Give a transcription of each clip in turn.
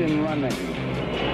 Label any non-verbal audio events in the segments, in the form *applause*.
Ignition running.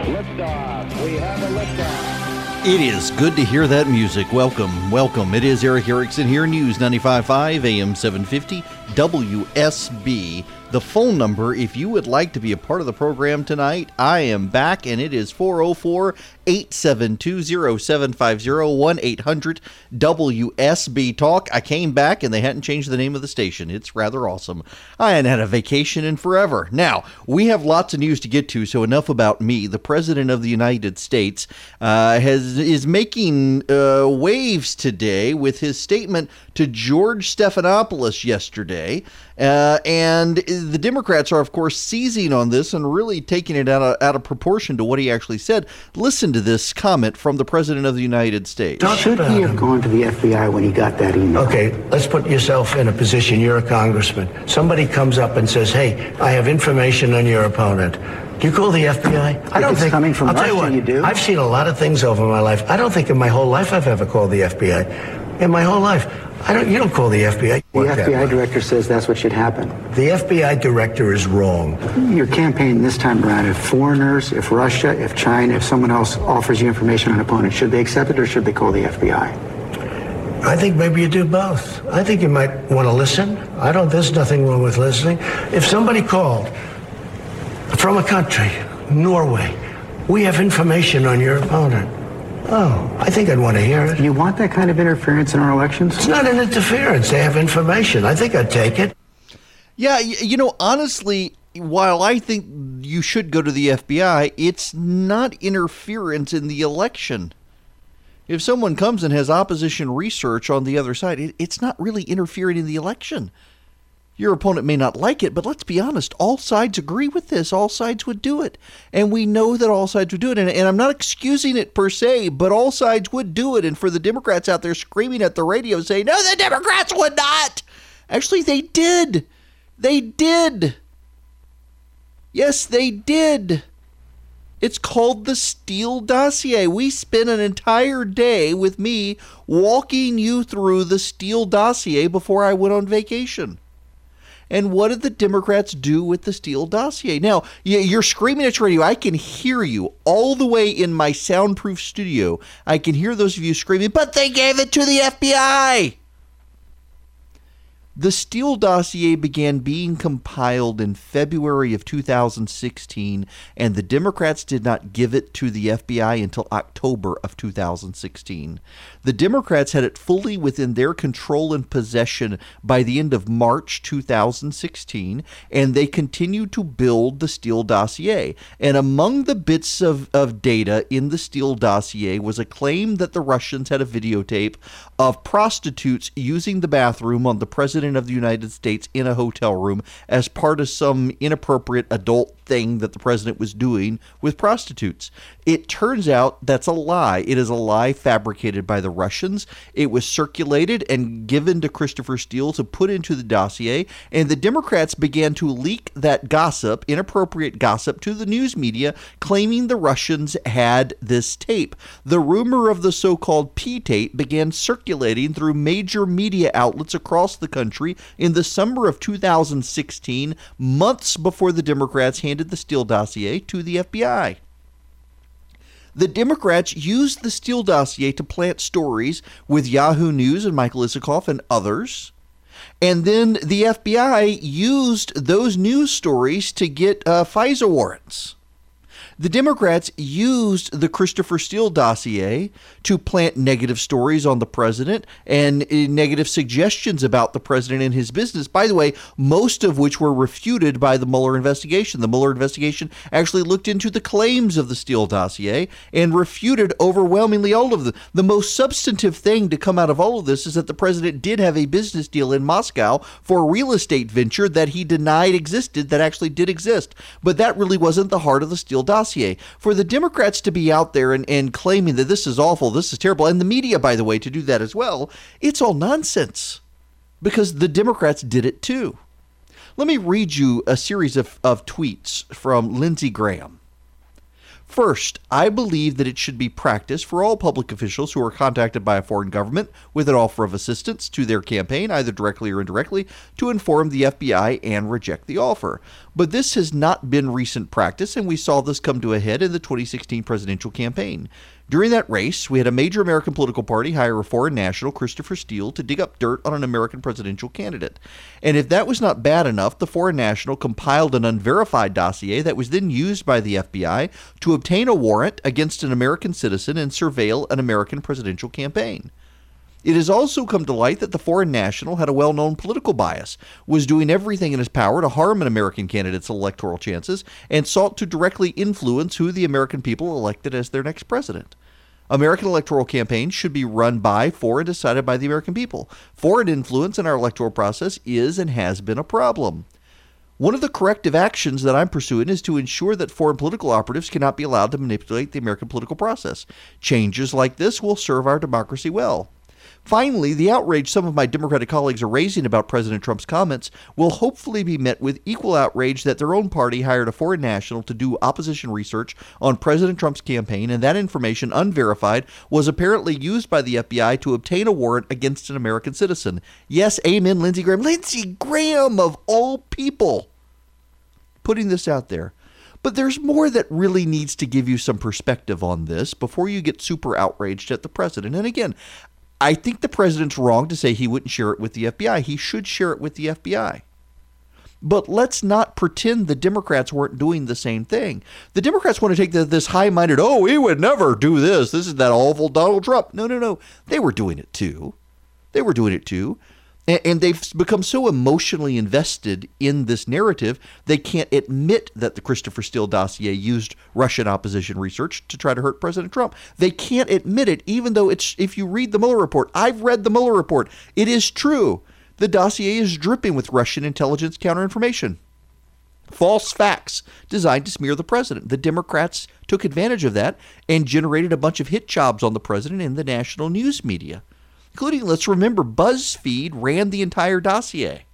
Liftoff. We have a liftoff. It is good to hear that music. Welcome, welcome. It is Erick Erickson here, News 95.5 AM 750 WSB. The phone number, if you would like to be a part of the program tonight, I am back, and it is 404 872 0750 800 WSB Talk. I came back, and they hadn't changed the name of the station. It's rather awesome. I hadn't had a vacation in forever. Now, we have lots of news to get to, so enough about me. The President of the United States uh, has is making uh, waves today with his statement to George Stephanopoulos yesterday. Uh, and the Democrats are, of course, seizing on this and really taking it out of, out of proportion to what he actually said. Listen to this comment from the President of the United States. Should he have gone to the FBI when he got that email? Okay, let's put yourself in a position. You're a congressman. Somebody comes up and says, "Hey, I have information on your opponent." Do you call the FBI? I If it's coming from I'll tell you what. you do. I've seen a lot of things over my life. I don't think in my whole life I've ever called the FBI. In my whole life, I don't. You don't call the FBI. The FBI director says that's what should happen. The FBI director is wrong. Your campaign this time around, if foreigners, if Russia, if China, if someone else offers you information on an opponent, should they accept it or should they call the FBI? I think maybe you do both. I think you might want to listen. I don't. There's nothing wrong with listening. If somebody called from a country, Norway, we have information on your opponent. Oh, I think I'd want to hear it. You want that kind of interference in our elections? It's not an interference. They have information. I think I'd take it. Yeah, you know, honestly, while I think you should go to the FBI, it's not interference in the election. If someone comes and has opposition research on the other side, it's not really interfering in the election. Your opponent may not like it, but let's be honest, all sides agree with this. All sides would do it. And we know that all sides would do it. And, and I'm not excusing it per se, but all sides would do it. And for the Democrats out there screaming at the radio saying, no, the Democrats would not. Actually, they did. They did. Yes, they did. It's called the Steele Dossier. We spent an entire day with me walking you through the Steele Dossier before I went on vacation. And what did the Democrats do with the Steele dossier? Now, you're screaming at your radio. I can hear you all the way in my soundproof studio. I can hear those of you screaming, but they gave it to the FBI. The Steele dossier began being compiled in February of 2016, and the Democrats did not give it to the FBI until October of 2016. The Democrats had it fully within their control and possession by the end of March 2016, and they continued to build the Steele dossier. And among the bits of, of data in the Steele dossier was a claim that the Russians had a videotape of prostitutes using the bathroom on the President of the United States in a hotel room as part of some inappropriate adult thing that the president was doing with prostitutes. It turns out that's a lie. It is a lie fabricated by the Russians. It was circulated and given to Christopher Steele to put into the dossier, and the Democrats began to leak that gossip, inappropriate gossip, to the news media, claiming the Russians had this tape. The rumor of the so called P tape began circulating through major media outlets across the country in the summer of 2016, months before the Democrats handed the Steele dossier to the FBI. The Democrats used the Steele dossier to plant stories with Yahoo News and Michael Isikoff and others. And then the FBI used those news stories to get uh, FISA warrants. The Democrats used the Christopher Steele dossier to plant negative stories on the president and uh, negative suggestions about the president and his business. By the way, most of which were refuted by the Mueller investigation. The Mueller investigation actually looked into the claims of the Steele dossier and refuted overwhelmingly all of them. The most substantive thing to come out of all of this is that the president did have a business deal in Moscow for a real estate venture that he denied existed that actually did exist. But that really wasn't the heart of the Steele dossier. For the Democrats to be out there and, and claiming that this is awful, this is terrible, and the media, by the way, to do that as well, it's all nonsense because the Democrats did it too. Let me read you a series of, of tweets from Lindsey Graham. First, I believe that it should be practice for all public officials who are contacted by a foreign government with an offer of assistance to their campaign, either directly or indirectly, to inform the FBI and reject the offer. But this has not been recent practice, and we saw this come to a head in the 2016 presidential campaign. During that race, we had a major American political party hire a foreign national, Christopher Steele, to dig up dirt on an American presidential candidate. And if that was not bad enough, the foreign national compiled an unverified dossier that was then used by the FBI to obtain a warrant against an American citizen and surveil an American presidential campaign. It has also come to light that the foreign national had a well known political bias, was doing everything in his power to harm an American candidate's electoral chances, and sought to directly influence who the American people elected as their next president. American electoral campaigns should be run by, for, and decided by the American people. Foreign influence in our electoral process is and has been a problem. One of the corrective actions that I'm pursuing is to ensure that foreign political operatives cannot be allowed to manipulate the American political process. Changes like this will serve our democracy well. Finally, the outrage some of my Democratic colleagues are raising about President Trump's comments will hopefully be met with equal outrage that their own party hired a foreign national to do opposition research on President Trump's campaign, and that information, unverified, was apparently used by the FBI to obtain a warrant against an American citizen. Yes, amen, Lindsey Graham. Lindsey Graham, of all people, putting this out there. But there's more that really needs to give you some perspective on this before you get super outraged at the president. And again, I think the president's wrong to say he wouldn't share it with the FBI. He should share it with the FBI. But let's not pretend the Democrats weren't doing the same thing. The Democrats want to take the, this high minded, oh, he would never do this. This is that awful Donald Trump. No, no, no. They were doing it too. They were doing it too. And, they've become so emotionally invested in this narrative, they can't admit that the Christopher Steele dossier used Russian opposition research to try to hurt President Trump. They can't admit it, even though it's, if you read the Mueller report, I've read the Mueller report, it is true. The dossier is dripping with Russian intelligence counterinformation. False facts designed to smear the president. The Democrats took advantage of that and generated a bunch of hit jobs on the president in the national news media including, let's remember, BuzzFeed ran the entire dossier.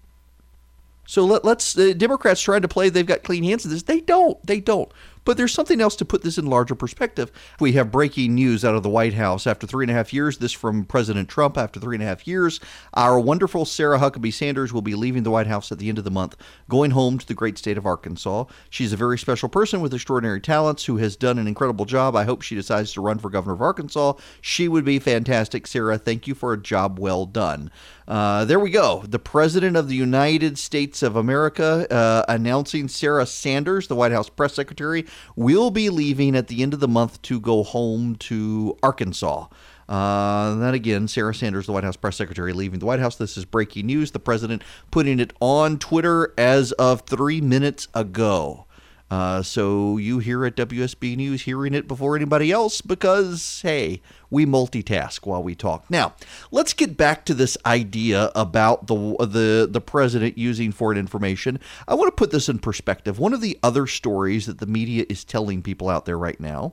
So let, us the uh, Democrats trying to play they've got clean hands in this. They don't. They don't. But there's something else to put this in larger perspective. We have breaking news out of the White House after three and a half years. This from President Trump after three and a half years. Our wonderful Sarah Huckabee Sanders will be leaving the White House at the end of the month, going home to the great state of Arkansas. She's a very special person with extraordinary talents who has done an incredible job. I hope she decides to run for governor of Arkansas. She would be fantastic. Sarah, thank you for a job well done. Uh, there we go. The President of the United States of America uh, announcing Sarah Sanders, the White House press secretary, will be leaving at the end of the month to go home to Arkansas. Uh, again, Sarah Sanders, the White House press secretary, leaving the White House. This is breaking news. The president putting it on Twitter as of three minutes ago. Uh, so you here at WSB News hearing it before anybody else because, hey, we multitask while we talk. Now, let's get back to this idea about the, the, the president using foreign information. I want to put this in perspective. One of the other stories that the media is telling people out there right now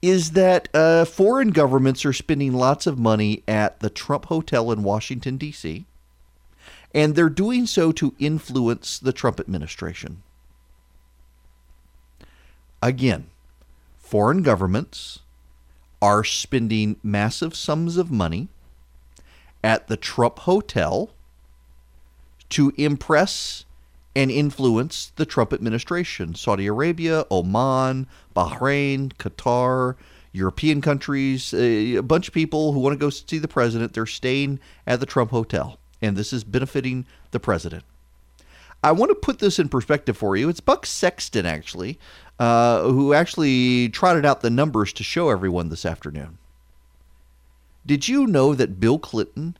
is that uh, foreign governments are spending lots of money at the Trump Hotel in Washington, D.C., and they're doing so to influence the Trump administration. Again, foreign governments are spending massive sums of money at the Trump Hotel to impress and influence the Trump administration. Saudi Arabia, Oman, Bahrain, Qatar, European countries, uh, a bunch of people who want to go see the president, they're staying at the Trump Hotel. And this is benefiting the president. I want to put this in perspective for you. It's Buck Sexton, actually, uh, who actually trotted out the numbers to show everyone this afternoon. Did you know that Bill Clinton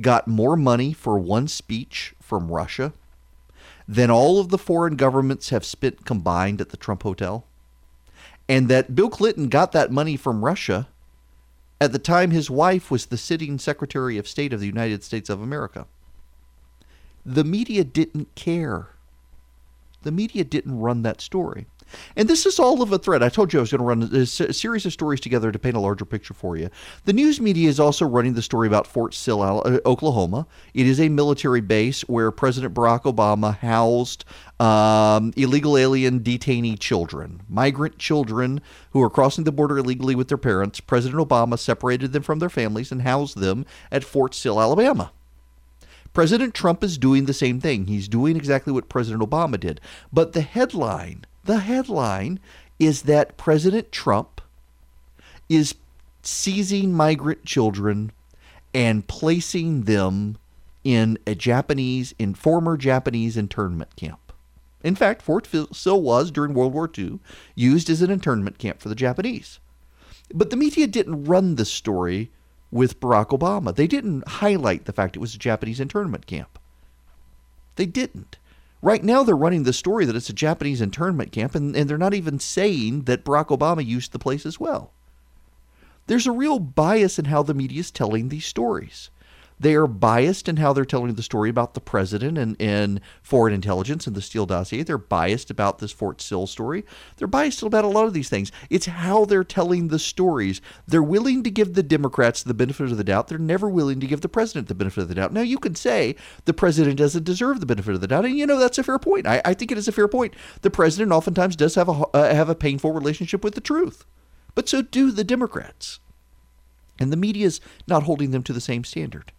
got more money for one speech from Russia than all of the foreign governments have spent combined at the Trump Hotel? And that Bill Clinton got that money from Russia at the time his wife was the sitting Secretary of State of the United States of America. The media didn't care. The media didn't run that story. And this is all of a thread. I told you I was going to run a series of stories together to paint a larger picture for you. The news media is also running the story about Fort Sill, uh, Oklahoma. It is a military base where President Barack Obama housed um, illegal alien detainee children, migrant children who are crossing the border illegally with their parents. President Obama separated them from their families and housed them at Fort Sill, Alabama. President Trump is doing the same thing. He's doing exactly what President Obama did. But the headline, the headline is that President Trump is seizing migrant children and placing them in a Japanese, in former Japanese internment camp. In fact, Fort Sill was, during World War II, used as an internment camp for the Japanese. But the media didn't run this story with Barack Obama. They didn't highlight the fact it was a Japanese internment camp. They didn't. Right now, they're running the story that it's a Japanese internment camp, and, and they're not even saying that Barack Obama used the place as well. There's a real bias in how the media is telling these stories. They are biased in how they're telling the story about the president and, and foreign intelligence and the Steele dossier. They're biased about this Fort Sill story. They're biased about a lot of these things. It's how they're telling the stories. They're willing to give the Democrats the benefit of the doubt. They're never willing to give the president the benefit of the doubt. Now, you can say the president doesn't deserve the benefit of the doubt, and you know that's a fair point. I, I think it is a fair point. The president oftentimes does have a uh, have a painful relationship with the truth, but so do the Democrats, and the media's not holding them to the same standard.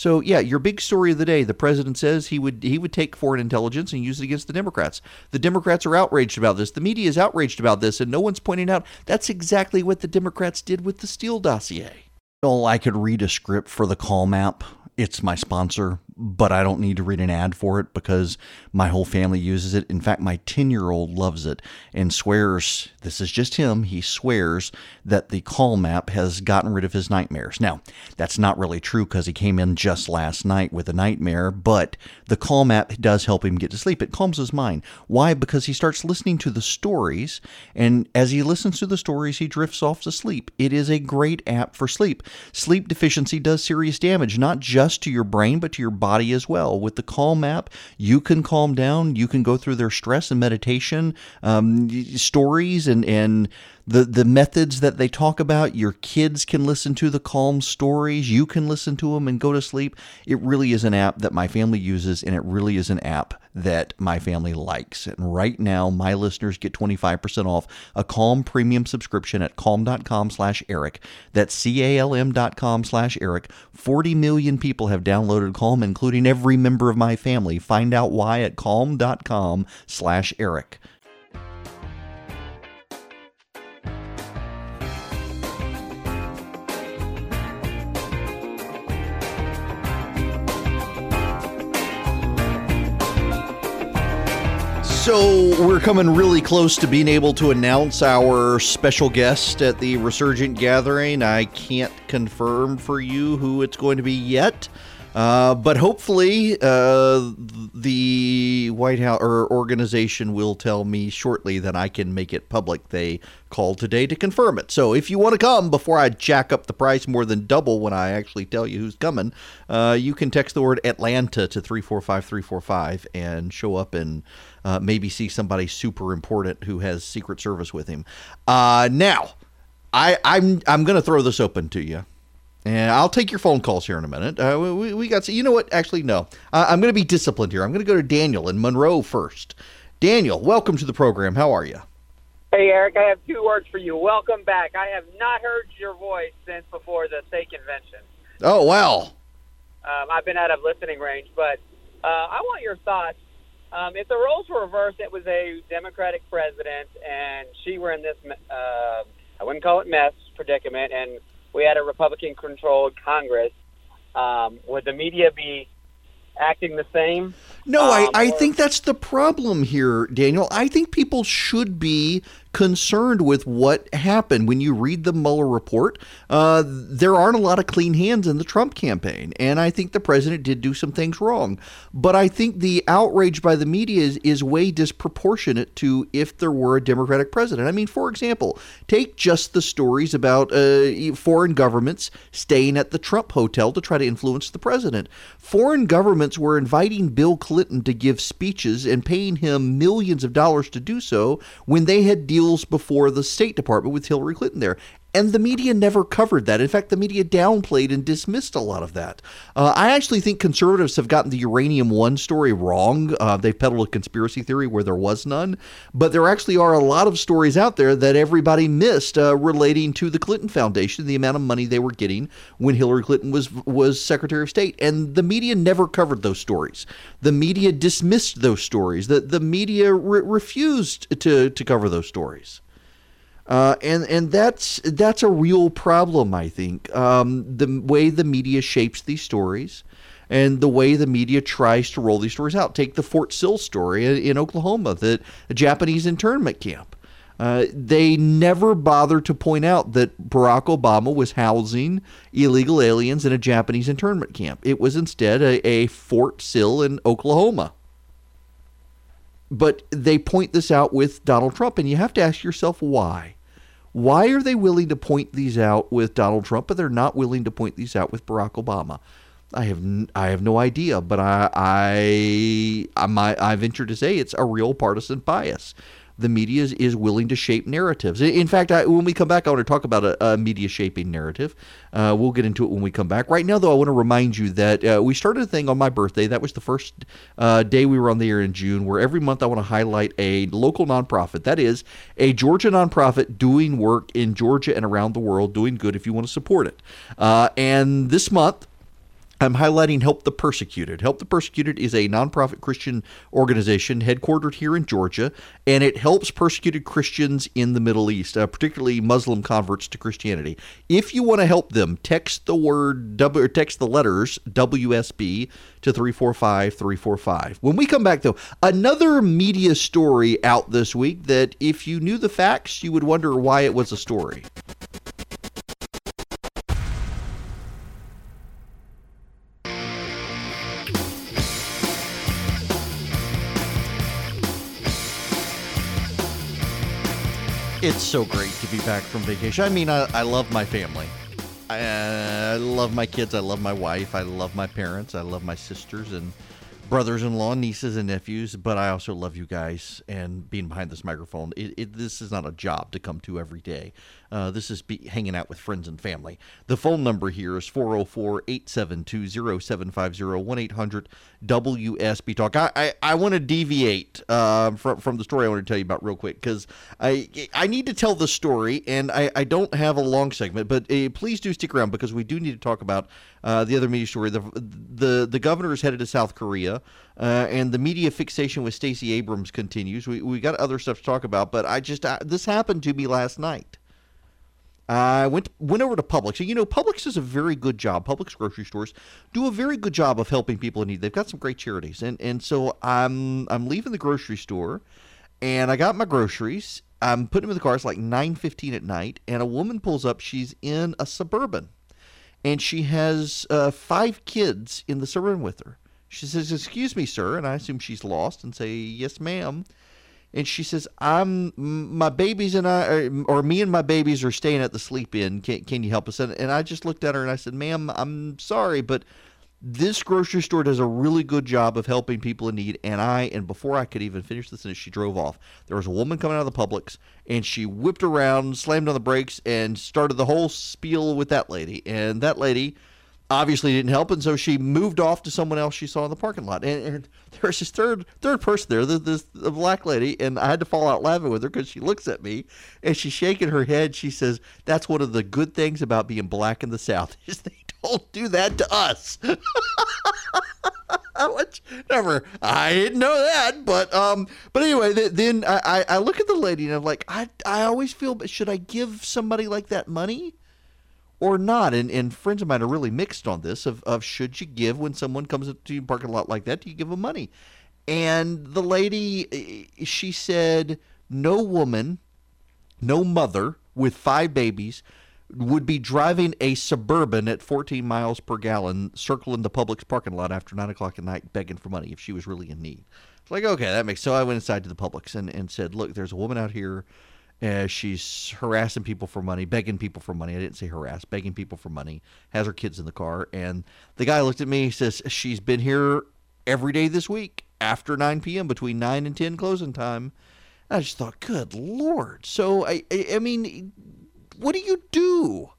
So yeah, your big story of the day: the president says he would he would take foreign intelligence and use it against the Democrats. The Democrats are outraged about this. The media is outraged about this, and no one's pointing out that's exactly what the Democrats did with the Steele dossier. Well, I could read a script for the Calm app. It's my sponsor, but I don't need to read an ad for it because my whole family uses it. In fact, my 10 year old loves it and swears this is just him. He swears that the Calm app has gotten rid of his nightmares. Now, that's not really true because he came in just last night with a nightmare, but the Calm app does help him get to sleep. It calms his mind. Why? Because he starts listening to the stories, and as he listens to the stories, he drifts off to sleep. It is a great app for sleep. Sleep deficiency does serious damage, not just to your brain, but to your body as well. With the Calm app, you can calm down. You can go through their stress and meditation um, stories and and the the methods that they talk about. Your kids can listen to the calm stories. You can listen to them and go to sleep. It really is an app that my family uses, and it really is an app that my family likes. And right now, my listeners get 25% off a Calm premium subscription at calm.com slash Eric. That's C-A-L-M dot com slash Eric. 40 million people have downloaded Calm, including every member of my family. Find out why at calm.com slash Eric. So we're coming really close to being able to announce our special guest at the Resurgent Gathering. I can't confirm for you who it's going to be yet. Uh, but hopefully, uh, the White House or organization will tell me shortly that I can make it public. They called today to confirm it. So if you want to come before I jack up the price more than double when I actually tell you who's coming, uh, you can text the word Atlanta to 345 and show up and uh, maybe see somebody super important who has Secret Service with him. Uh, now, I, I'm I'm going to throw this open to you. And I'll take your phone calls here in a minute. Uh, we, we got, so you know what? Actually, no. Uh, I'm going to be disciplined here. I'm going to go to Daniel in Monroe first. Daniel, welcome to the program. How are you? Hey, Eric, I have two words for you. Welcome back. I have not heard your voice since before the state convention. Oh, well. Um, I've been out of listening range, but uh, I want your thoughts. Um, if the roles were reversed, it was a Democratic president, and she were in this, uh, I wouldn't call it mess, predicament, and we had a Republican controlled Congress, um, would the media be acting the same? No, I, Um, I or- think that's the problem here, Daniel. I think people should be concerned with what happened. When you read the Mueller report, uh, there aren't a lot of clean hands in the Trump campaign. And I think the president did do some things wrong. But I think the outrage by the media is, is way disproportionate to if there were a Democratic president. I mean, for example, take just the stories about uh, foreign governments staying at the Trump hotel to try to influence the president. Foreign governments were inviting Bill Clinton to give speeches and paying him millions of dollars to do so when they had before the State Department with Hillary Clinton there. And the media never covered that. In fact, the media downplayed and dismissed a lot of that. Uh, I actually think conservatives have gotten the Uranium One story wrong. Uh, they peddled a conspiracy theory where there was none. But there actually are a lot of stories out there that everybody missed uh, relating to the Clinton Foundation, the amount of money they were getting when Hillary Clinton was was Secretary of State. And the media never covered those stories. The media dismissed those stories. The the media re- refused to to cover those stories. Uh, and and that's that's a real problem, I think. Um, the way the media shapes these stories, and the way the media tries to roll these stories out. Take the Fort Sill story in, Oklahoma, the Japanese internment camp. Uh, they never bothered to point out that Barack Obama was housing illegal aliens in a Japanese internment camp. It was instead a, a Fort Sill in Oklahoma. But they point this out with Donald Trump, and you have to ask yourself why. Why are they willing to point these out with Donald Trump, but they're not willing to point these out with Barack Obama? I have I have no idea, but I I I I venture to say it's a real partisan bias the media is, is willing to shape narratives. In fact, I, when we come back, I want to talk about a, a media shaping narrative. Uh, we'll get into it when we come back. Right now, though, I want to remind you that uh, we started a thing on my birthday. That was the first uh, day we were on the air in June, where every month I want to highlight a local nonprofit. That is a Georgia nonprofit doing work in Georgia and around the world, doing good if you want to support it. Uh, and this month, I'm highlighting Help the Persecuted. Help the Persecuted is a nonprofit Christian organization headquartered here in Georgia, and it helps persecuted Christians in the Middle East, uh, particularly Muslim converts to Christianity. If you want to help them, text the word W or text the letters WSB to 345 345. When we come back, though, another media story out this week that if you knew the facts, you would wonder why it was a story. It's so great to be back from vacation. I mean, I, I love my family. I, I love my kids. I love my wife. I love my parents. I love my sisters and brothers-in-law, nieces and nephews. But I also love you guys and being behind this microphone. It, it, this is not a job to come to every day. Uh, this is be hanging out with friends and family. The phone number here is 404 872 0750 1 800 WSB Talk. I, I, I want to deviate uh, from, from the story I want to tell you about real quick because I, I need to tell the story and I, I don't have a long segment, but uh, please do stick around because we do need to talk about uh, the other media story. The, the, the governor is headed to South Korea. Uh, and the media fixation with Stacey Abrams continues. We, we got other stuff to talk about, but I just I, this happened to me last night. I went went over to Publix. You know, Publix does a very good job. Publix grocery stores do a very good job of helping people in need. They've got some great charities, and and so I'm I'm leaving the grocery store, and I got my groceries. I'm putting them in the car. It's like nine fifteen at night, and a woman pulls up. She's in a suburban, and she has uh, five kids in the suburban with her. She says, "Excuse me, sir," and I assume she's lost, and say, "Yes, ma'am." And she says, "I'm my babies and I, or, me and my babies are staying at the sleep inn. Can can you help us?" And, and I just looked at her and I said, "Ma'am, I'm sorry, but." This grocery store does a really good job of helping people in need, and I and before I could even finish the sentence, she drove off. There was a woman coming out of the Publix, and she whipped around, slammed on the brakes, and started the whole spiel with that lady. And that lady, obviously didn't help, and so she moved off to someone else she saw in the parking lot. And, and there's this third third person there, this, this the black lady, and I had to fall out laughing with her because she looks at me and she's shaking her head. She says, "That's one of the good things about being black in the South *laughs* is they don't do that to us." *laughs* Which never, I didn't know that, but um, but anyway, then I, I look at the lady and I'm like, I I always feel, should I give somebody like that money? Or not. And, and friends of mine are really mixed on this of, of should you give when someone comes up to your parking lot like that, do you give them money? And the lady, eh, she said, no woman no mother with five babies would be driving a suburban at 14 miles per gallon, circling the Publix parking lot after nine o'clock at night, begging for money if she was really in need. It's like, okay, that makes. So I went inside to the Publix and, and said, look, there's a woman out here. Uh, she's harassing people for money, begging people for money. I didn't say harass, begging people for money. Has her kids in the car, and the guy looked at me. He says she's been here every day this week after 9 p.m. between 9 and 10 closing time. I just thought, good lord. So I, I, I mean, what do you do?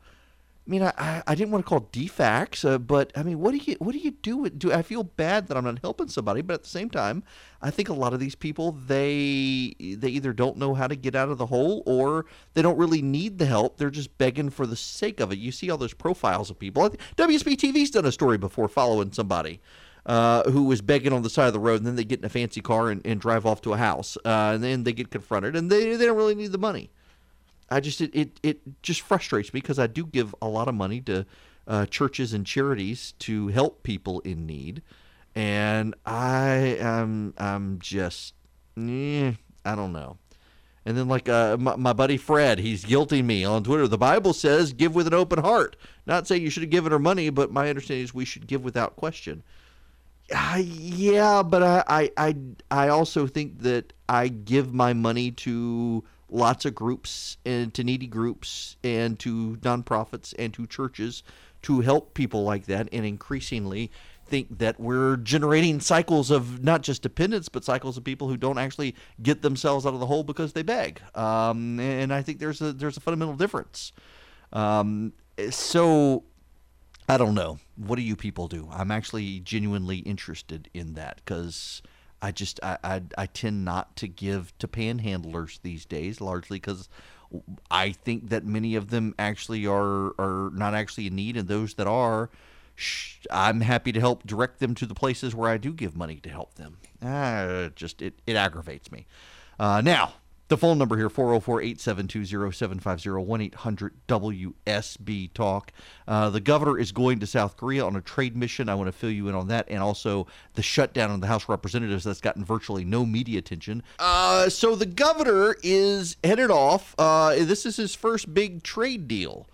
I mean, I, I didn't want to call DFACS, uh, but I mean, what do you what do you do? Do I feel bad that I'm not helping somebody? But at the same time, I think a lot of these people they they either don't know how to get out of the hole or they don't really need the help. They're just begging for the sake of it. You see all those profiles of people. WSB TV's done a story before following somebody uh, who was begging on the side of the road, and then they get in a fancy car and, and drive off to a house, uh, and then they get confronted, and they they don't really need the money. I just it, it, it just frustrates me because I do give a lot of money to uh, churches and charities to help people in need, and I am I'm just eh, I don't know. And then like uh, my, my buddy Fred, he's guilting me on Twitter. The Bible says give with an open heart. Not saying you should have given her money, but my understanding is we should give without question. Yeah, but I, I I I also think that I give my money to lots of groups and to needy groups and to nonprofits and to churches to help people like that and increasingly think that we're generating cycles of not just dependence but cycles of people who don't actually get themselves out of the hole because they beg. Um, and I think there's a there's a fundamental difference. Um, so I don't know. What do you people do? I'm actually genuinely interested in that because I just I, I, I tend not to give to panhandlers these days, largely because I think that many of them actually are are not actually in need, and those that are, sh- I'm happy to help direct them to the places where I do give money to help them. Ah, just it it aggravates me. Uh, now the phone number here, 404-872-0750, 1-800-WSB Talk. Uh, the governor is going to South Korea on a trade mission. I want to fill you in on that. And also the shutdown of the House of Representatives that's gotten virtually no media attention. Uh, so the governor is headed off. Uh, this is his first big trade deal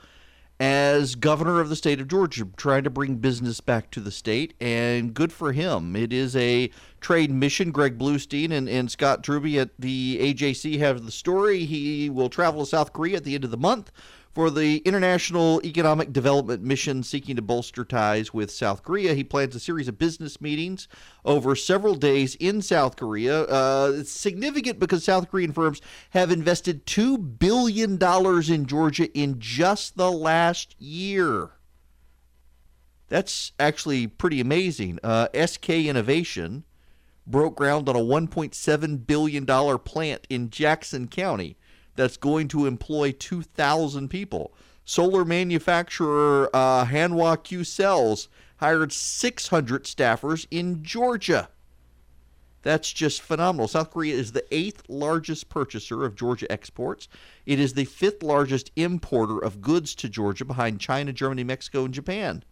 as governor of the state of Georgia, trying to bring business back to the state, and good for him. It is a trade mission. Greg Bluestein and, and Scott Trubey at the AJC have the story. He will travel to South Korea at the end of the month for the International Economic Development Mission seeking to bolster ties with South Korea. He plans a series of business meetings over several days in South Korea. Uh, it's significant because South Korean firms have invested $2 billion in Georgia in just the last year. That's actually pretty amazing. Uh, SK Innovation broke ground on a $1.7 billion plant in Jackson County that's going to employ 2,000 people. Solar manufacturer uh, Hanwha Q Cells hired 600 staffers in Georgia. That's just phenomenal. South Korea is the eighth largest purchaser of Georgia exports. It is the fifth largest importer of goods to Georgia behind China, Germany, Mexico, and Japan.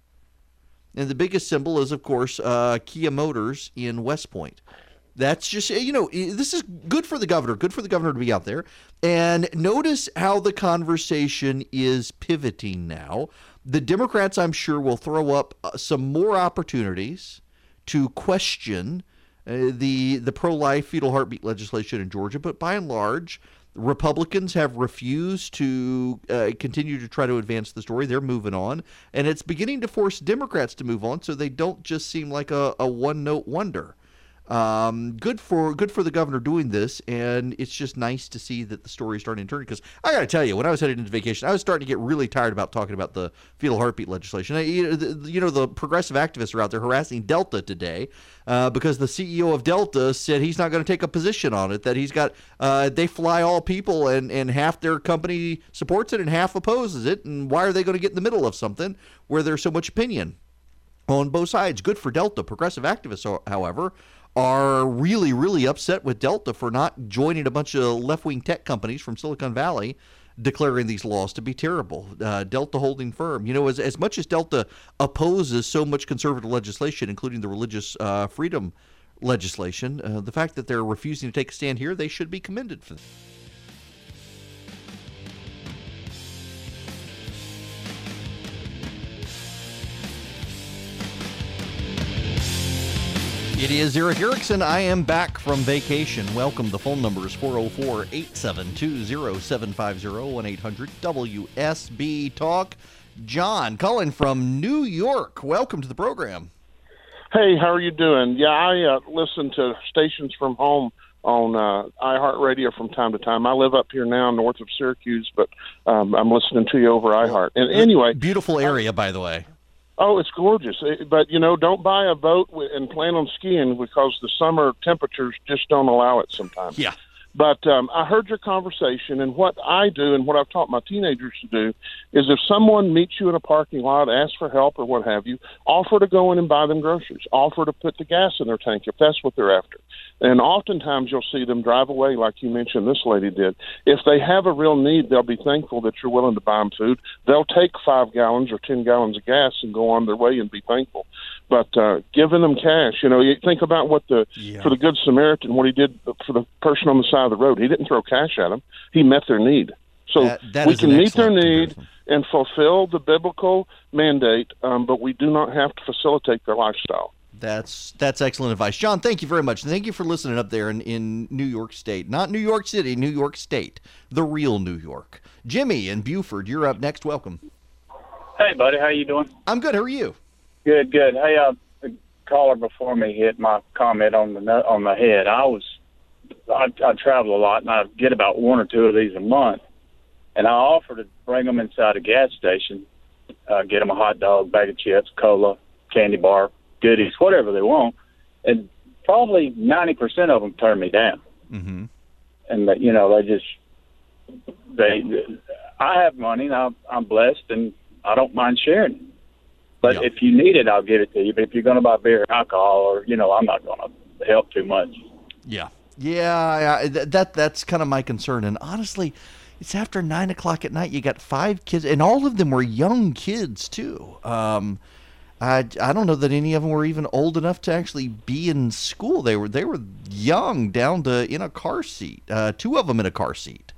And the biggest symbol is, of course, uh, Kia Motors in West Point that's just you know this is good for the governor good for the governor to be out there and notice how the conversation is pivoting now the democrats i'm sure will throw up uh, some more opportunities to question uh, the the pro-life fetal heartbeat legislation in georgia but by and large Republicans have refused to uh, continue to try to advance the story. They're moving on, and it's beginning to force Democrats to move on, so they don't just seem like a, a one-note wonder. Um, good for good for the governor doing this, and it's just nice to see that the story is starting to turn. Because I got to tell you, when I was headed into vacation, I was starting to get really tired about talking about the fetal heartbeat legislation. I, you know, the progressive activists are out there harassing Delta today uh, because the CEO of Delta said he's not going to take a position on it. That he's got uh, they fly all people, and and half their company supports it and half opposes it. And why are they going to get in the middle of something where there's so much opinion? on both sides. Good for Delta. Progressive activists, however, are really, really upset with Delta for not joining a bunch of left wing tech companies from Silicon Valley declaring these laws to be terrible. Uh, Delta holding firm. You know, as, as much as Delta opposes so much conservative legislation, including the religious uh, freedom legislation, uh, the fact that they're refusing to take a stand here, they should be commended for that. It is Erick Erickson. I am back from vacation. Welcome. The phone number is 404 872 0750 1 800 WSB Talk. John calling from New York. Welcome to the program. Hey, how are you doing? Yeah, I uh, listen to stations from home on uh, iHeartRadio from time to time. I live up here now north of Syracuse, but um, I'm listening to you over iHeart. And anyway, beautiful area, by the way. Oh, it's gorgeous. But you know, don't buy a boat and plan on skiing because the summer temperatures just don't allow it sometimes. Yeah. But um, I heard your conversation, and what I do and what I've taught my teenagers to do is if someone meets you in a parking lot, asks for help or what have you, offer to go in and buy them groceries. Offer to put the gas in their tank if that's what they're after. And oftentimes you'll see them drive away, like you mentioned this lady did. If they have a real need, they'll be thankful that you're willing to buy them food. They'll take five gallons or ten gallons of gas and go on their way and be thankful. But uh, giving them cash, you know, you think about what the yeah. for the Good Samaritan, what he did for the person on the side of the road. He didn't throw cash at them; he met their need. So that, that we can meet their need and fulfill the biblical mandate, um, but we do not have to facilitate their lifestyle. That's that's excellent advice, John. Thank you very much, and thank you for listening up there in, in New York State, not New York City, New York State, the real New York. Jimmy in Buford, you're up next. Welcome. Hey, buddy, how you doing? I'm good. How are you? Good, good. Hey, uh, the caller before me hit my comment on the on the head. I was I, I travel a lot, and I get about one or two of these a month, and I offer to bring them inside a gas station, uh, get them a hot dog, bag of chips, cola, candy bar, goodies, whatever they want, and probably ninety percent of them turn me down. Mm-hmm. And that you know they just they I have money and I'm, I'm blessed and I don't mind sharing. But if you need it, I'll give it to you. But if you're going to buy beer or alcohol, or you know, I'm not going to help too much. Yeah, yeah, that that's kind of my concern. And honestly, it's after nine o'clock at night. You got five kids, and all of them were young kids too. Um, I, I don't know that any of them were even old enough to actually be in school. They were they were young, down to in a car seat. Uh, two of them in a car seat.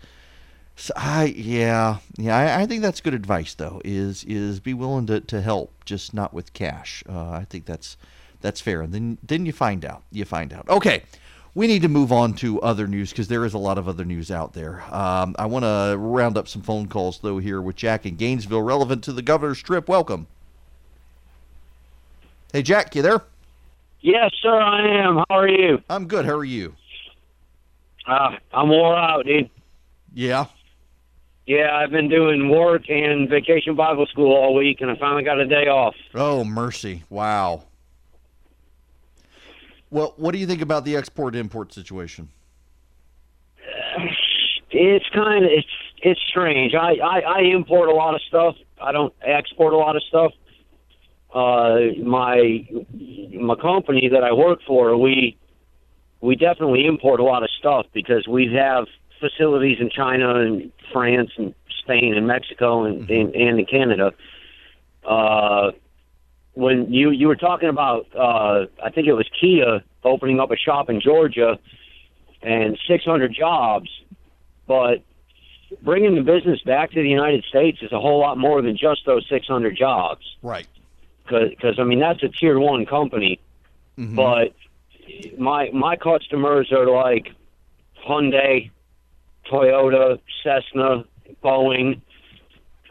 So I yeah yeah I, I, think that's good advice though. Is is be willing to, to help, just not with cash. Uh, I think that's that's fair. And then then you find out. You find out. Okay. We need to move on to other news because there is a lot of other news out there. Um, I want to round up some phone calls though here with Jack in Gainesville, relevant to the governor's trip. Welcome. Hey, Jack, you there? Yes, sir, I am. How are you? I'm good. How are you? Uh, I'm wore out, dude. Yeah. Yeah, I've been doing work and vacation Bible school all week, and I finally got a day off. Oh, mercy. Wow. Well, what do you think about the export import situation? It's kind of it's it's strange. I, I I import a lot of stuff. I don't export a lot of stuff uh, my my company that I work for, we we definitely import a lot of stuff because we have facilities in China and France and Spain and Mexico and mm-hmm. and, and in Canada. Uh, when you you were talking about, uh, I think it was Kia opening up a shop in Georgia and 600 jobs, but bringing the business back to the United States is a whole lot more than just those 600 jobs. Right because I mean that's a tier one company, mm-hmm. but my my customers are like Hyundai, Toyota, Cessna, Boeing.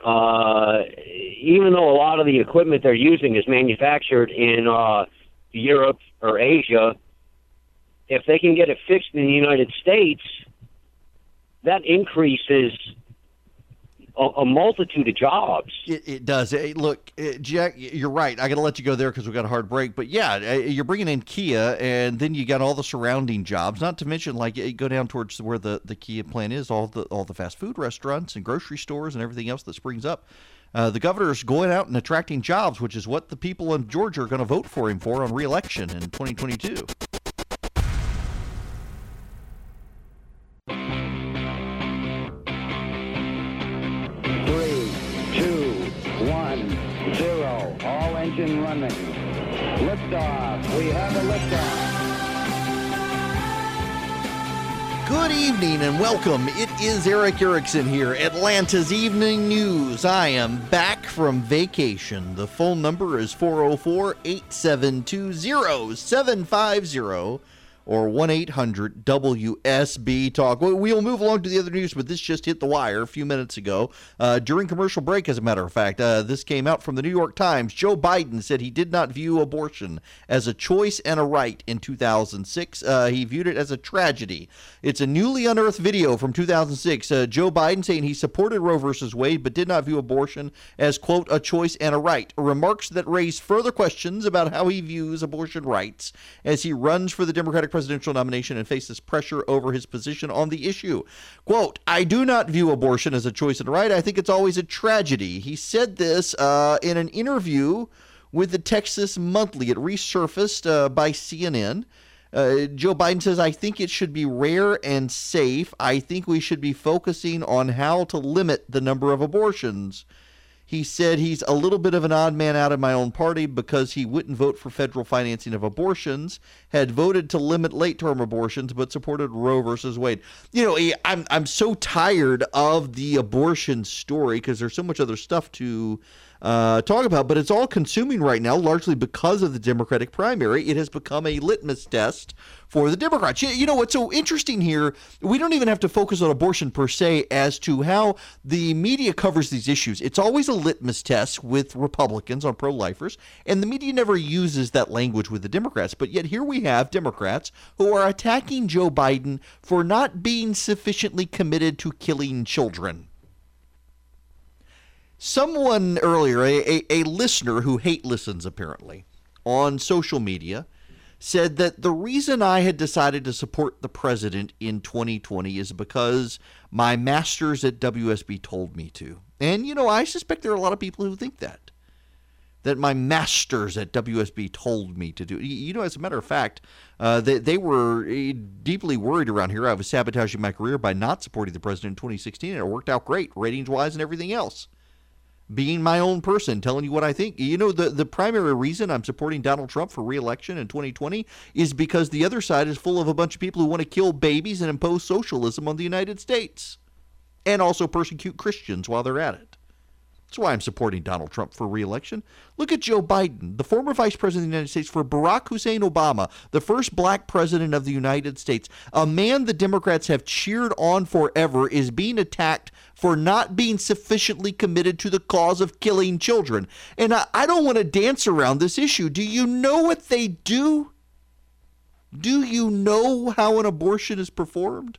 Uh, even though a lot of the equipment they're using is manufactured in uh, Europe or Asia, if they can get it fixed in the United States, that increases a, multitude of jobs. It, it does. Hey, look, uh, Jack, you're right. I got to let you go there because we got a hard break. But yeah, uh, you're bringing in Kia, and then you got all the surrounding jobs. Not to mention, like you go down towards where the, the Kia plant is, all the all the fast food restaurants and grocery stores and everything else that springs up. Uh, the governor's going out and attracting jobs, which is what the people in Georgia are going to vote for him for on reelection in 2022. Good evening and welcome. It is Erick Erickson here, Atlanta's Evening News. I am back from vacation. The phone number is 404 872 0750 or 1 800 WSB Talk. We'll move along to the other news, but this just hit the wire a few minutes ago uh, during commercial break, as a matter of fact. Uh, this came out from the New York Times. Joe Biden said he did not view abortion as a choice and a right in 2006. Uh, he viewed it as a tragedy. It's a newly unearthed video from 2006. Uh, Joe Biden saying he supported Roe versus Wade, but did not view abortion as, quote, a choice and a right. Remarks that raise further questions about how he views abortion rights as he runs for the Democratic presidential nomination and faces pressure over his position on the issue. Quote, I do not view abortion as a choice and right. I think it's always a tragedy. He said this uh, in an interview with the Texas Monthly. It resurfaced uh, by CNN. Uh, Joe Biden says, I think it should be rare and safe. I think we should be focusing on how to limit the number of abortions. He said he's a little bit of an odd man out of my own party because he wouldn't vote for federal financing of abortions, had voted to limit late term abortions, but supported Roe versus Wade. You know, I'm, I'm so tired of the abortion story because there's so much other stuff to uh, talk about, but it's all consuming right now, largely because of the Democratic primary. It has become a litmus test for the Democrats. You, you know what's so interesting here? We don't even have to focus on abortion per se as to how the media covers these issues. It's always a litmus test with Republicans on pro lifers, and the media never uses that language with the Democrats. But yet here we have Democrats who are attacking Joe Biden for not being sufficiently committed to killing children someone earlier, a, a, listener who hate listens apparently on social media, said that the reason I had decided to support the president in 2020 is because my masters at WSB told me to. And, you know, I suspect there are a lot of people who think that. That my masters at WSB told me to do. You know, as a matter of fact, uh, they, they were eh, deeply worried around here. I was sabotaging my career by not supporting the president in 2016, and it worked out great, ratings wise and everything else being my own person, telling you what I think. You know, the, the primary reason I'm supporting Donald Trump for reelection in 2020 is because the other side is full of a bunch of people who want to kill babies and impose socialism on the United States and also persecute Christians while they're at it. That's why I'm supporting Donald Trump for reelection. Look at Joe Biden, the former vice president of the United States, for Barack Hussein Obama, the first black president of the United States. A man the Democrats have cheered on forever is being attacked for not being sufficiently committed to the cause of killing children. And I, I don't want to dance around this issue. Do you know what they do? Do you know how an abortion is performed?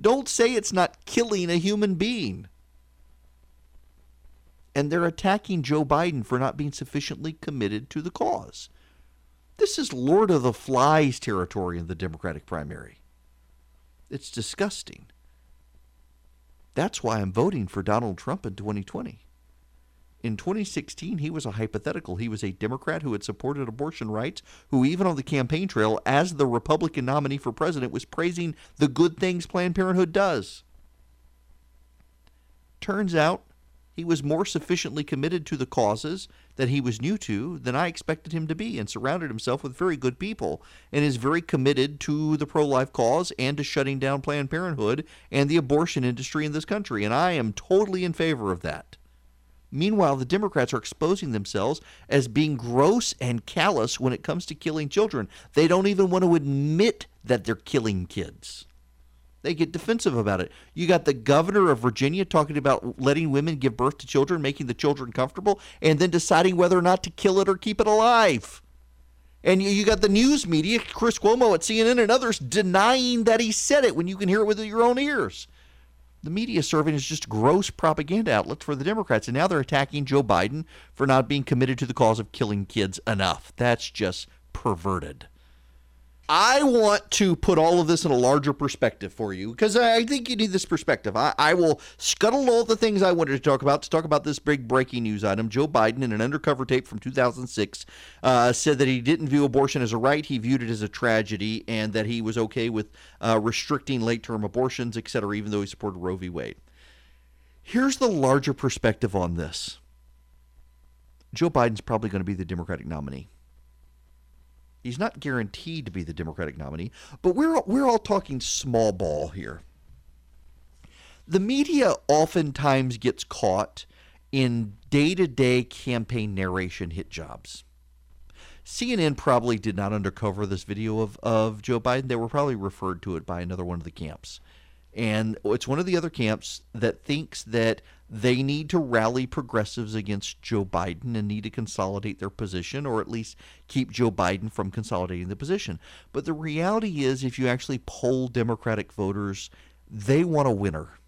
Don't say it's not killing a human being and they're attacking Joe Biden for not being sufficiently committed to the cause. This is Lord of the Flies territory in the Democratic primary. It's disgusting. That's why I'm voting for Donald Trump in 2020. In 2016, he was a hypothetical. He was a Democrat who had supported abortion rights, who, even on the campaign trail, as the Republican nominee for president, was praising the good things Planned Parenthood does. Turns out he was more sufficiently committed to the causes that he was new to than I expected him to be, and surrounded himself with very good people, and is very committed to the pro life cause and to shutting down Planned Parenthood and the abortion industry in this country. And I am totally in favor of that. Meanwhile, the Democrats are exposing themselves as being gross and callous when it comes to killing children. They don't even want to admit that they're killing kids. They get defensive about it. You got the governor of Virginia talking about letting women give birth to children, making the children comfortable, and then deciding whether or not to kill it or keep it alive. And you got the news media, Chris Cuomo at CNN and others, denying that he said it when you can hear it with your own ears. The media serving as just gross propaganda outlets for the Democrats, and now they're attacking Joe Biden for not being committed to the cause of killing kids enough. That's just perverted. I want to put all of this in a larger perspective for you because I think you need this perspective. I, I, will scuttle all the things I wanted to talk about to talk about this big breaking news item. Joe Biden, in an undercover tape from 2006, uh, said that he didn't view abortion as a right, he viewed it as a tragedy, and that he was okay with uh, restricting late term abortions, etc., even though he supported Roe v. Wade. Here's the larger perspective on this Joe Biden's probably going to be the Democratic nominee He's not guaranteed to be the Democratic nominee, but we're we're all talking small ball here. The media oftentimes gets caught in day-to-day campaign narration hit jobs. CNN probably did not undercover this video of, of Joe Biden. They were probably referred to it by another one of the camps. And it's one of the other camps that thinks that they need to rally progressives against Joe Biden and need to consolidate their position or at least keep Joe Biden from consolidating the position. But the reality is, if you actually poll Democratic voters, they want a winner.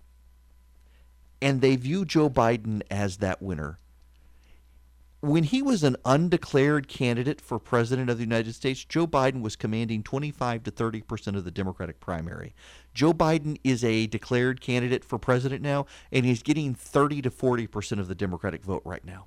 And they view Joe Biden as that winner when he was an undeclared candidate for president of the United States, Joe Biden was commanding 25 to 30 percent of the Democratic primary. Joe Biden is a declared candidate for president now, and he's getting 30 to 40 percent of the Democratic vote right now.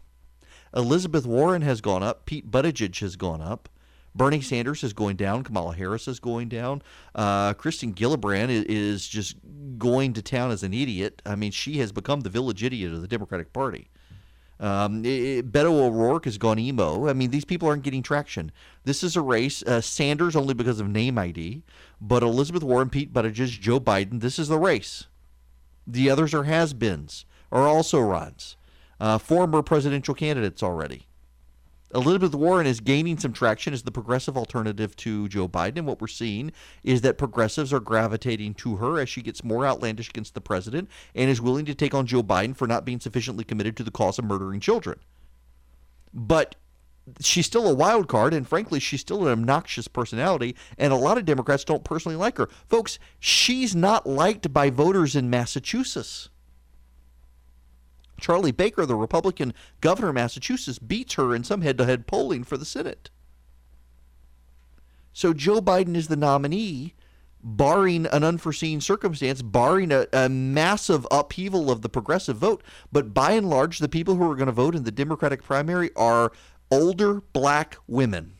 Elizabeth Warren has gone up. Pete Buttigieg has gone up. Bernie Sanders is going down. Kamala Harris is going down. Uh, Kirsten Gillibrand is, is just going to town as an idiot. I mean, she has become the village idiot of the Democratic Party. Um, it, Beto O'Rourke has gone emo. I mean, these people aren't getting traction. This is a race. Uh, Sanders only because of name ID, but Elizabeth Warren, Pete Buttigieg, Joe Biden. This is the race. The others are has-beens or also runs, uh, former presidential candidates already. Elizabeth Warren is gaining some traction as the progressive alternative to Joe Biden. And what we're seeing is that progressives are gravitating to her as she gets more outlandish against the president and is willing to take on Joe Biden for not being sufficiently committed to the cause of murdering children. But she's still a wild card, and frankly, she's still an obnoxious personality, and a lot of Democrats don't personally like her. Folks, she's not liked by voters in Massachusetts. Charlie Baker, the Republican governor of Massachusetts, beats her in some head to head polling for the Senate. So Joe Biden is the nominee, barring an unforeseen circumstance, barring a, a, massive upheaval of the progressive vote. But by and large, the people who are going to vote in the Democratic primary are older black women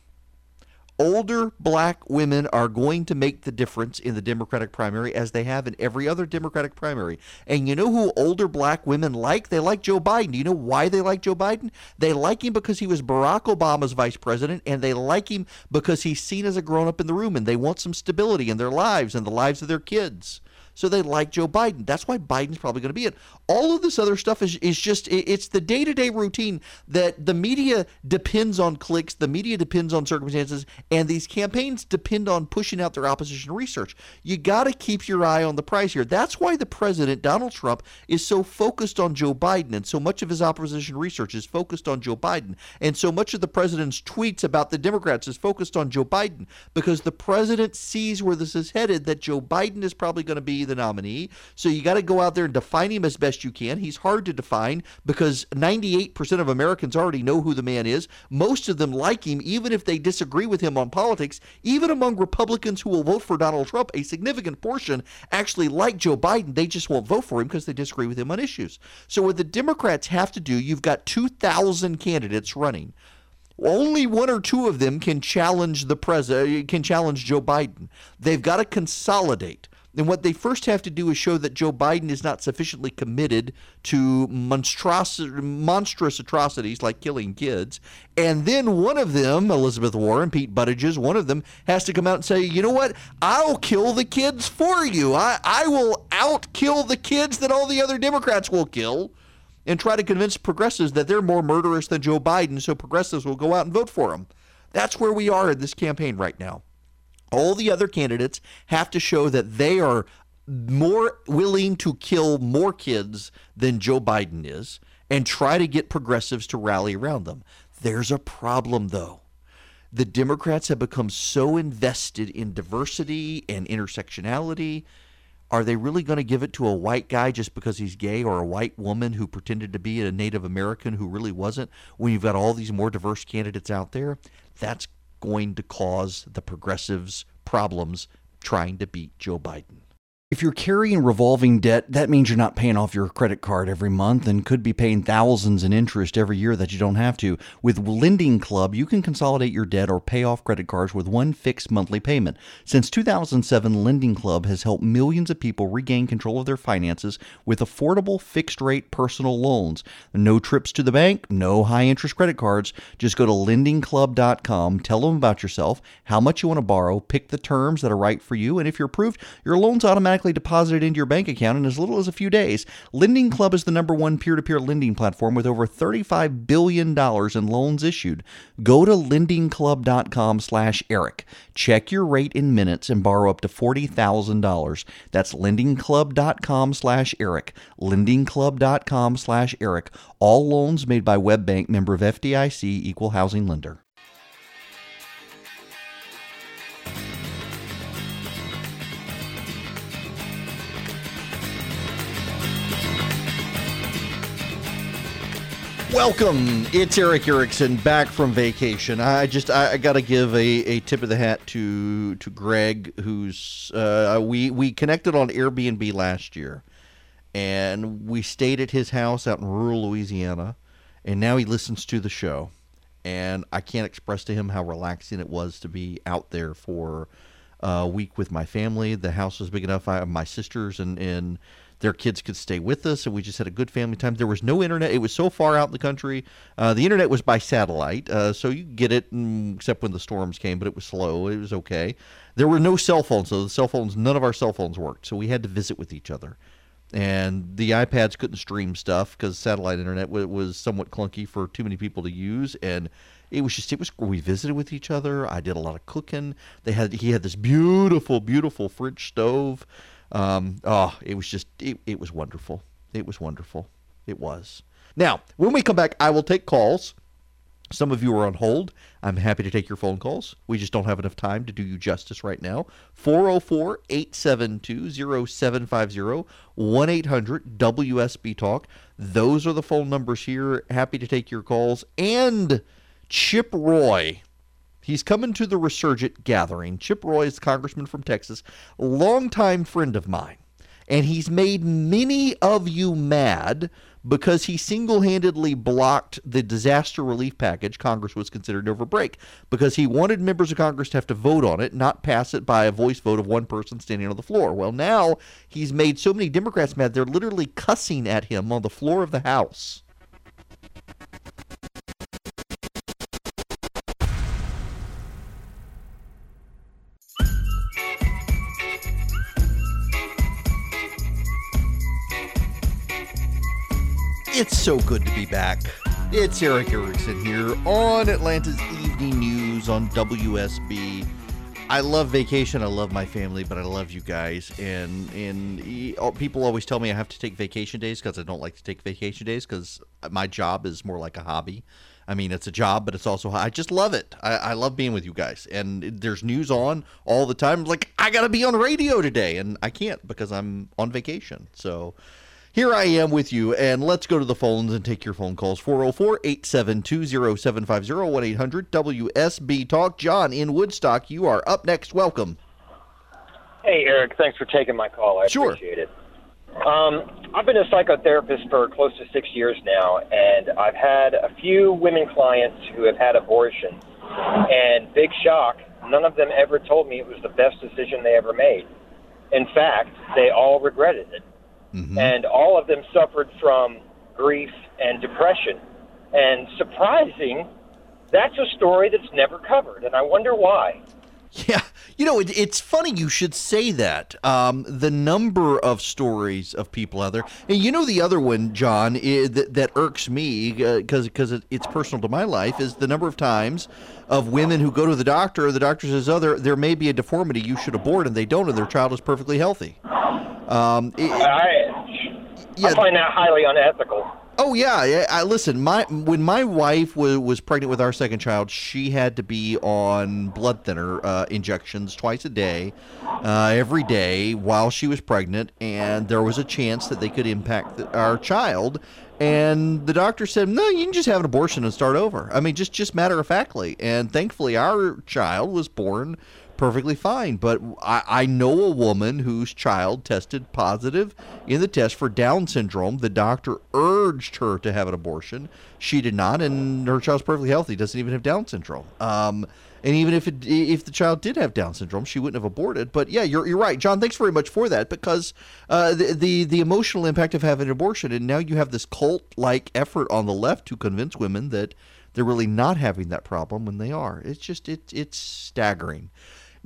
older black women are going to make the difference in the Democratic primary as they have in every other Democratic primary. And you know who older black women like? They like Joe Biden. Do you know why they like Joe Biden? They like him because he was Barack Obama's vice president, and they like him because he's seen as a grown up in the room, and they want some stability in their lives and the lives of their kids so they like Joe Biden. That's why Biden's probably going to be it. All of this other stuff is, is just, it's the day to day routine that the media depends on clicks, the media depends on circumstances, and these campaigns depend on pushing out their opposition research. You got to keep your eye on the prize here. That's why the president, Donald Trump, is so focused on Joe Biden, and so much of his opposition research is focused on Joe Biden, and so much of the president's tweets about the Democrats is focused on Joe Biden because the president sees where this is headed, that Joe Biden is probably going to be the nominee. So you got to go out there and define him as best you can. He's hard to define because 98% of Americans already know who the man is. Most of them like him, even if they disagree with him on politics. Even among Republicans who will vote for Donald Trump, a significant portion actually like Joe Biden. They just won't vote for him because they disagree with him on issues. So what the Democrats have to do, you've got 2,000 candidates running only one or two of them can challenge the president can challenge Joe Biden. They've got to consolidate. And what they first have to do is show that Joe Biden is not sufficiently committed to monstrous, monstrous atrocities like killing kids. And then one of them, Elizabeth Warren, Pete Buttigieg, one of them has to come out and say, you know what? I'll kill the kids for you. I, I will outkill the kids that all the other Democrats will kill and try to convince progressives that they're more murderous than Joe Biden, so progressives will go out and vote for him. That's where we are in this campaign right now. All the other candidates have to show that they are more willing to kill more kids than Joe Biden is and try to get progressives to rally around them. There's a problem, though. The Democrats have become so invested in diversity and intersectionality. Are they really going to give it to a white guy just because he's gay or a white woman who pretended to be a Native American who really wasn't when you've got all these more diverse candidates out there? That's going to cause the progressives problems trying to beat Joe Biden. If you're carrying revolving debt, that means you're not paying off your credit card every month and could be paying thousands in interest every year that you don't have to. With Lending Club, you can consolidate your debt or pay off credit cards with one fixed monthly payment. Since 2007, Lending Club has helped millions of people regain control of their finances with affordable fixed rate personal loans. No trips to the bank, no high interest credit cards. Just go to lendingclub.com, tell them about yourself, how much you want to borrow, pick the terms that are right for you, and if you're approved, your loan's automatically automatically deposited into your bank account in as little as a few days. Lending Club is the number one peer to peer lending platform with over $35 billion in loans issued. Go to lendingclub.com slash Eric. Check your rate in minutes and borrow up to $40,000. That's lendingclub.com slash Eric. Lendingclub.com slash Eric. All loans made by WebBank, member of FDIC, equal housing lender. Welcome. It's Erick Erickson back from vacation. I just I, I got to give a, a tip of the hat to to Greg, who's uh, we we connected on Airbnb last year, and we stayed at his house out in rural Louisiana, and now he listens to the show, and I can't express to him how relaxing it was to be out there for a week with my family. The house was big enough. I have my sisters and and their kids could stay with us, and we just had a good family time. There was no internet; it was so far out in the country. Uh, the internet was by satellite, uh, so you get it, mm, except when the storms came. But it was slow; it was okay. There were no cell phones, so the cell phones, none of our cell phones worked. So we had to visit with each other, and the iPads couldn't stream stuff because satellite internet w- was somewhat clunky for too many people to use, and it was just it was we visited with each other. I did a lot of cooking. They had he had this beautiful, beautiful French stove. Um, oh, it was just, it, it was wonderful. It was wonderful. It was. Now, when we come back, I will take calls. Some of you are on hold. I'm happy to take your phone calls. We just don't have enough time to do you justice right now. 404 872 0750 1 800 WSB Talk. Those are the phone numbers here. Happy to take your calls. And Chip Roy He's coming to the Resurgent gathering. Chip Roy is the congressman from Texas, longtime friend of mine. And he's made many of you mad because he single handedly blocked the disaster relief package Congress was considering over break because he wanted members of Congress to have to vote on it, not pass it by a voice vote of one person standing on the floor. Well, now he's made so many Democrats mad, they're literally cussing at him on the floor of the House. It's so good to be back. It's Erick Erickson here on Atlanta's Evening News on WSB. I love vacation. I love my family, but I love you guys. And and oh, people always tell me I have to take vacation days because I don't like to take vacation days because my job is more like a hobby. I mean, it's a job, but it's also I just love it. I, I love being with you guys, and there's news on all the time. Like I got to be on radio today, and I can't because I'm on vacation. So here I am with you, and let's go to the phones and take your phone calls. 404 872 0750 1 800 WSB Talk. John in Woodstock, you are up next. Welcome. Hey, Erick. Thanks for taking my call. I sure. appreciate it. Um, I've been a psychotherapist for close to six years now, and I've had a few women clients who have had abortions. And big shock, none of them ever told me it was the best decision they ever made. In fact, they all regretted it mm-hmm. and all of them suffered from grief and depression. And surprising, that's a story that's never covered, and I wonder why. Yeah, you know, it, it's funny you should say that. Um, the number of stories of people out there, and you know, the other one, John, is, that, that irks me because uh, because it, it's personal to my life is the number of times of women who go to the doctor. The doctor says, "Oh, there there may be a deformity. You should abort," and they don't, and their child is perfectly healthy. Um, it, I, yeah, I find that highly unethical. Oh yeah, I listen. My when my wife was was pregnant with our second child, she had to be on blood thinner uh, injections twice a day, uh, every day while she was pregnant, and there was a chance that they could impact the, our child. And the doctor said, "No, you can just have an abortion and start over." I mean, just just matter of factly. And thankfully, our child was born perfectly fine. But I, I know a woman whose child tested positive in the test for Down syndrome. The doctor urged her to have an abortion. She did not, and her child's perfectly healthy. Doesn't even have Down syndrome. Um, and even if it, if the child did have Down syndrome, she wouldn't have aborted. But yeah, you're, you're right, John. Thanks very much for that because uh, the, the the emotional impact of having an abortion, and now you have this cult like effort on the left to convince women that they're really not having that problem when they are. It's just it it's staggering.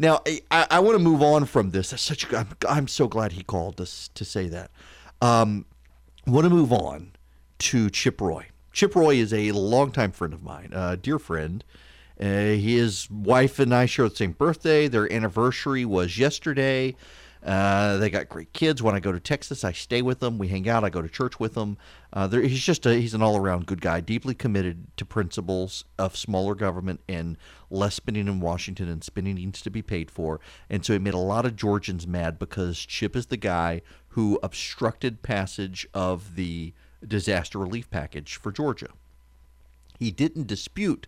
Now I, I want to move on from this. That's such I'm, I'm so glad he called us to say that. Um, want to move on to Chip Roy. Chip Roy is a longtime friend of mine, a dear friend. Uh, his wife and I share the same birthday. Their anniversary was yesterday. Uh, they got great kids. When I go to Texas, I stay with them. We hang out. I go to church with them. Uh, he's just a, he's an all around good guy, deeply committed to principles of smaller government and less spending in Washington, and spending needs to be paid for. And so he made a lot of Georgians mad because Chip is the guy who obstructed passage of the disaster relief package for Georgia. He didn't dispute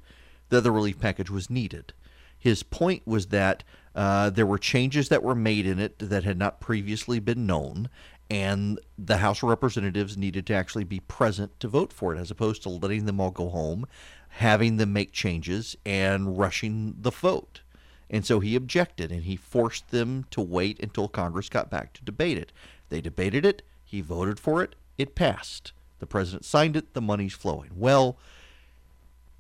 that the relief package was needed. His point was that uh, there were changes that were made in it that had not previously been known, and the House of Representatives needed to actually be present to vote for it, as opposed to letting them all go home, having them make changes, and rushing the vote. And so he objected, and he forced them to wait until Congress got back to debate it. They debated it, he voted for it, it passed. The president signed it, the money's flowing. Well,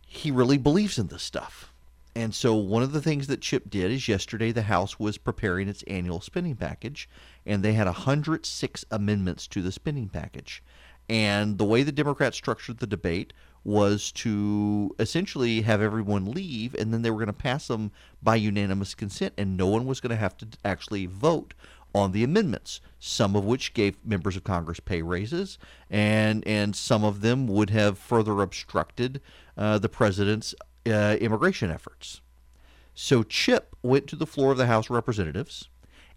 he really believes in this stuff. And so one of the things that Chip did is yesterday the House was preparing its annual spending package, and they had 106 amendments to the spending package. And the way the Democrats structured the debate was to essentially have everyone leave, and then they were going to pass them by unanimous consent, and no one was going to have to actually vote on the amendments, some of which gave members of Congress pay raises, and and some of them would have further obstructed uh, the president's uh, immigration efforts. So Chip went to the floor of the House of Representatives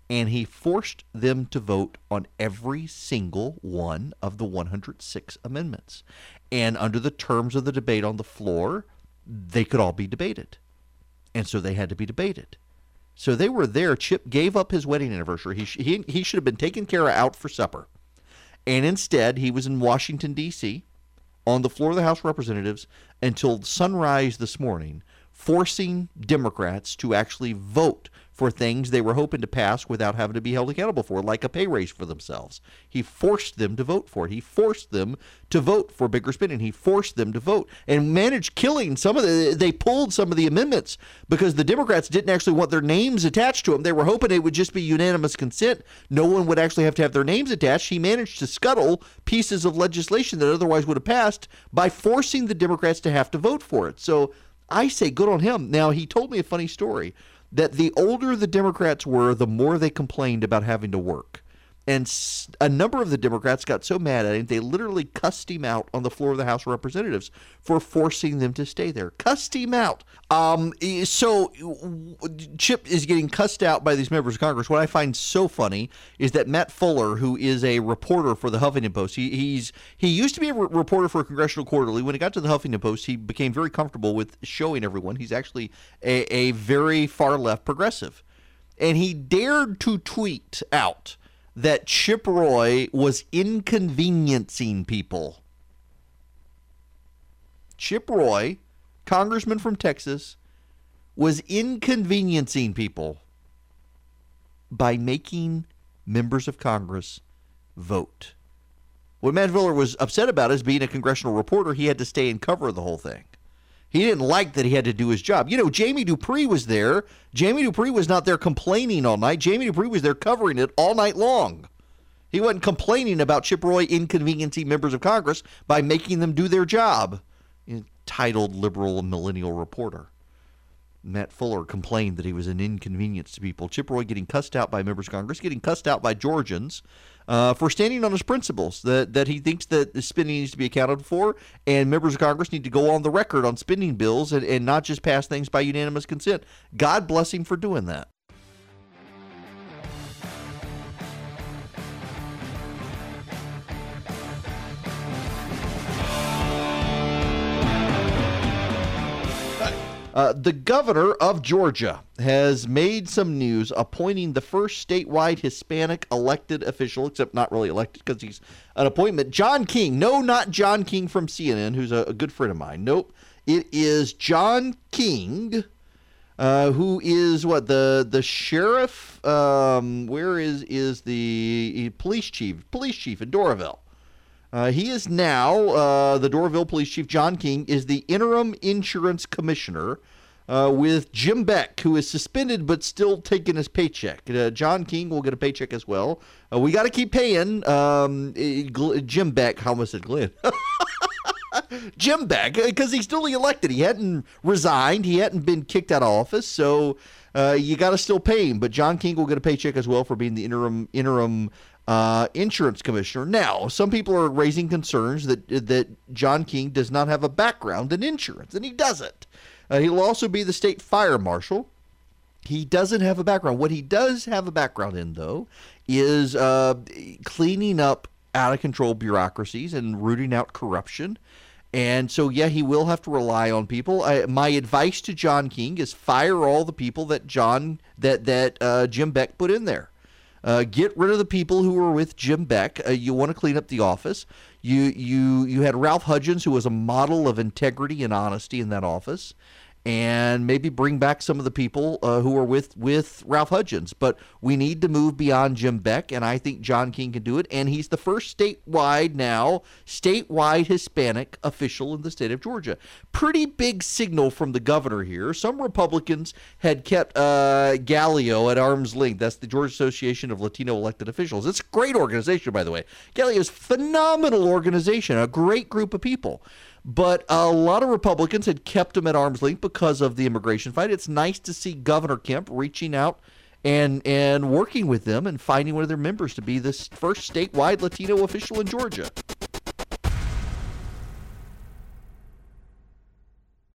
and he forced them to vote on every single one of the 106 amendments. And under the terms of the debate on the floor, they could all be debated. And so they had to be debated. So they were there. Chip gave up his wedding anniversary. He, sh- he, he should have been taken care of out for supper. And instead, he was in Washington, D.C on the floor of the House of Representatives until sunrise this morning, forcing Democrats to actually vote for things they were hoping to pass without having to be held accountable for, like a pay raise for themselves. He forced them to vote for it. He forced them to vote for bigger spending. He forced them to vote and managed killing some of the. They pulled some of the amendments because the Democrats didn't actually want their names attached to them. They were hoping it would just be unanimous consent. No one would actually have to have their names attached. He managed to scuttle pieces of legislation that otherwise would have passed by forcing the Democrats to have to vote for it. So I say good on him. Now, he told me a funny story that the older the Democrats were, the more they complained about having to work. And a number of the Democrats got so mad at him, they literally cussed him out on the floor of the House of Representatives for forcing them to stay there. Cussed him out. Um, so Chip is getting cussed out by these members of Congress. What I find so funny is that Matt Fuller, who is a reporter for the Huffington Post, he, he's he used to be a re- reporter for Congressional Quarterly. When he got to the Huffington Post, he became very comfortable with showing everyone he's actually a, a very far left progressive, and he dared to tweet out that Chip Roy was inconveniencing people. Chip Roy, congressman from Texas, was inconveniencing people by making members of Congress vote. What Matt was upset about is being a congressional reporter, he had to stay and cover the whole thing. He didn't like that he had to do his job. You know, Jamie Dupree was there. Jamie Dupree was not there complaining all night. Jamie Dupree was there covering it all night long. He wasn't complaining about Chip Roy inconveniencing members of Congress by making them do their job. Entitled liberal millennial reporter. Matt Fuller complained that he was an inconvenience to people. Chip Roy getting cussed out by members of Congress, getting cussed out by Georgians uh, for standing on his principles that, that he thinks that the spending needs to be accounted for, and members of Congress need to go on the record on spending bills and, and not just pass things by unanimous consent. God bless him for doing that. Uh, the governor of Georgia has made some news appointing the first statewide Hispanic elected official, except not really elected because he's an appointment. John King. No, not John King from CNN, who's a, a good friend of mine. Nope. It is John King, uh, who is what the the sheriff. Um, where is is the police chief? Police chief in Doraville. Uh, he is now uh, the Doraville Police Chief John King is the interim insurance commissioner uh, with Jim Beck, who is suspended but still taking his paycheck. Uh, John King will get a paycheck as well. Uh, we got to keep paying um, Jim Beck. How much it Glenn? *laughs* Jim Beck, because he's duly elected. He hadn't resigned. He hadn't been kicked out of office, so uh, you got to still pay him. But John King will get a paycheck as well for being the interim interim uh, insurance commissioner. Now, some people are raising concerns that that John King does not have a background in insurance, and he doesn't. Uh, he'll also be the state fire marshal. He doesn't have a background. What he does have a background in, though, is uh, cleaning up out of control bureaucracies and rooting out corruption. And so, yeah, he will have to rely on people. I, my advice to John King is fire all the people that John that that uh, Jim Beck put in there. Uh, get rid of the people who were with Jim Beck. Uh, you want to clean up the office. You you you had Ralph Hudgens, who was a model of integrity and honesty in that office and maybe bring back some of the people uh, who are with with Ralph Hudgens. But we need to move beyond Jim Beck, and I think John King can do it. And he's the first statewide now statewide Hispanic official in the state of Georgia. Pretty big signal from the governor here. Some Republicans had kept uh, GALEO at arm's length. That's the Georgia Association of Latino Elected Officials. It's a great organization, by the way. GALEO is phenomenal organization, a great group of people. But a lot of Republicans had kept him at arm's length because of the immigration fight. It's nice to see Governor Kemp reaching out and and working with them and finding one of their members to be this first statewide Latino official in Georgia.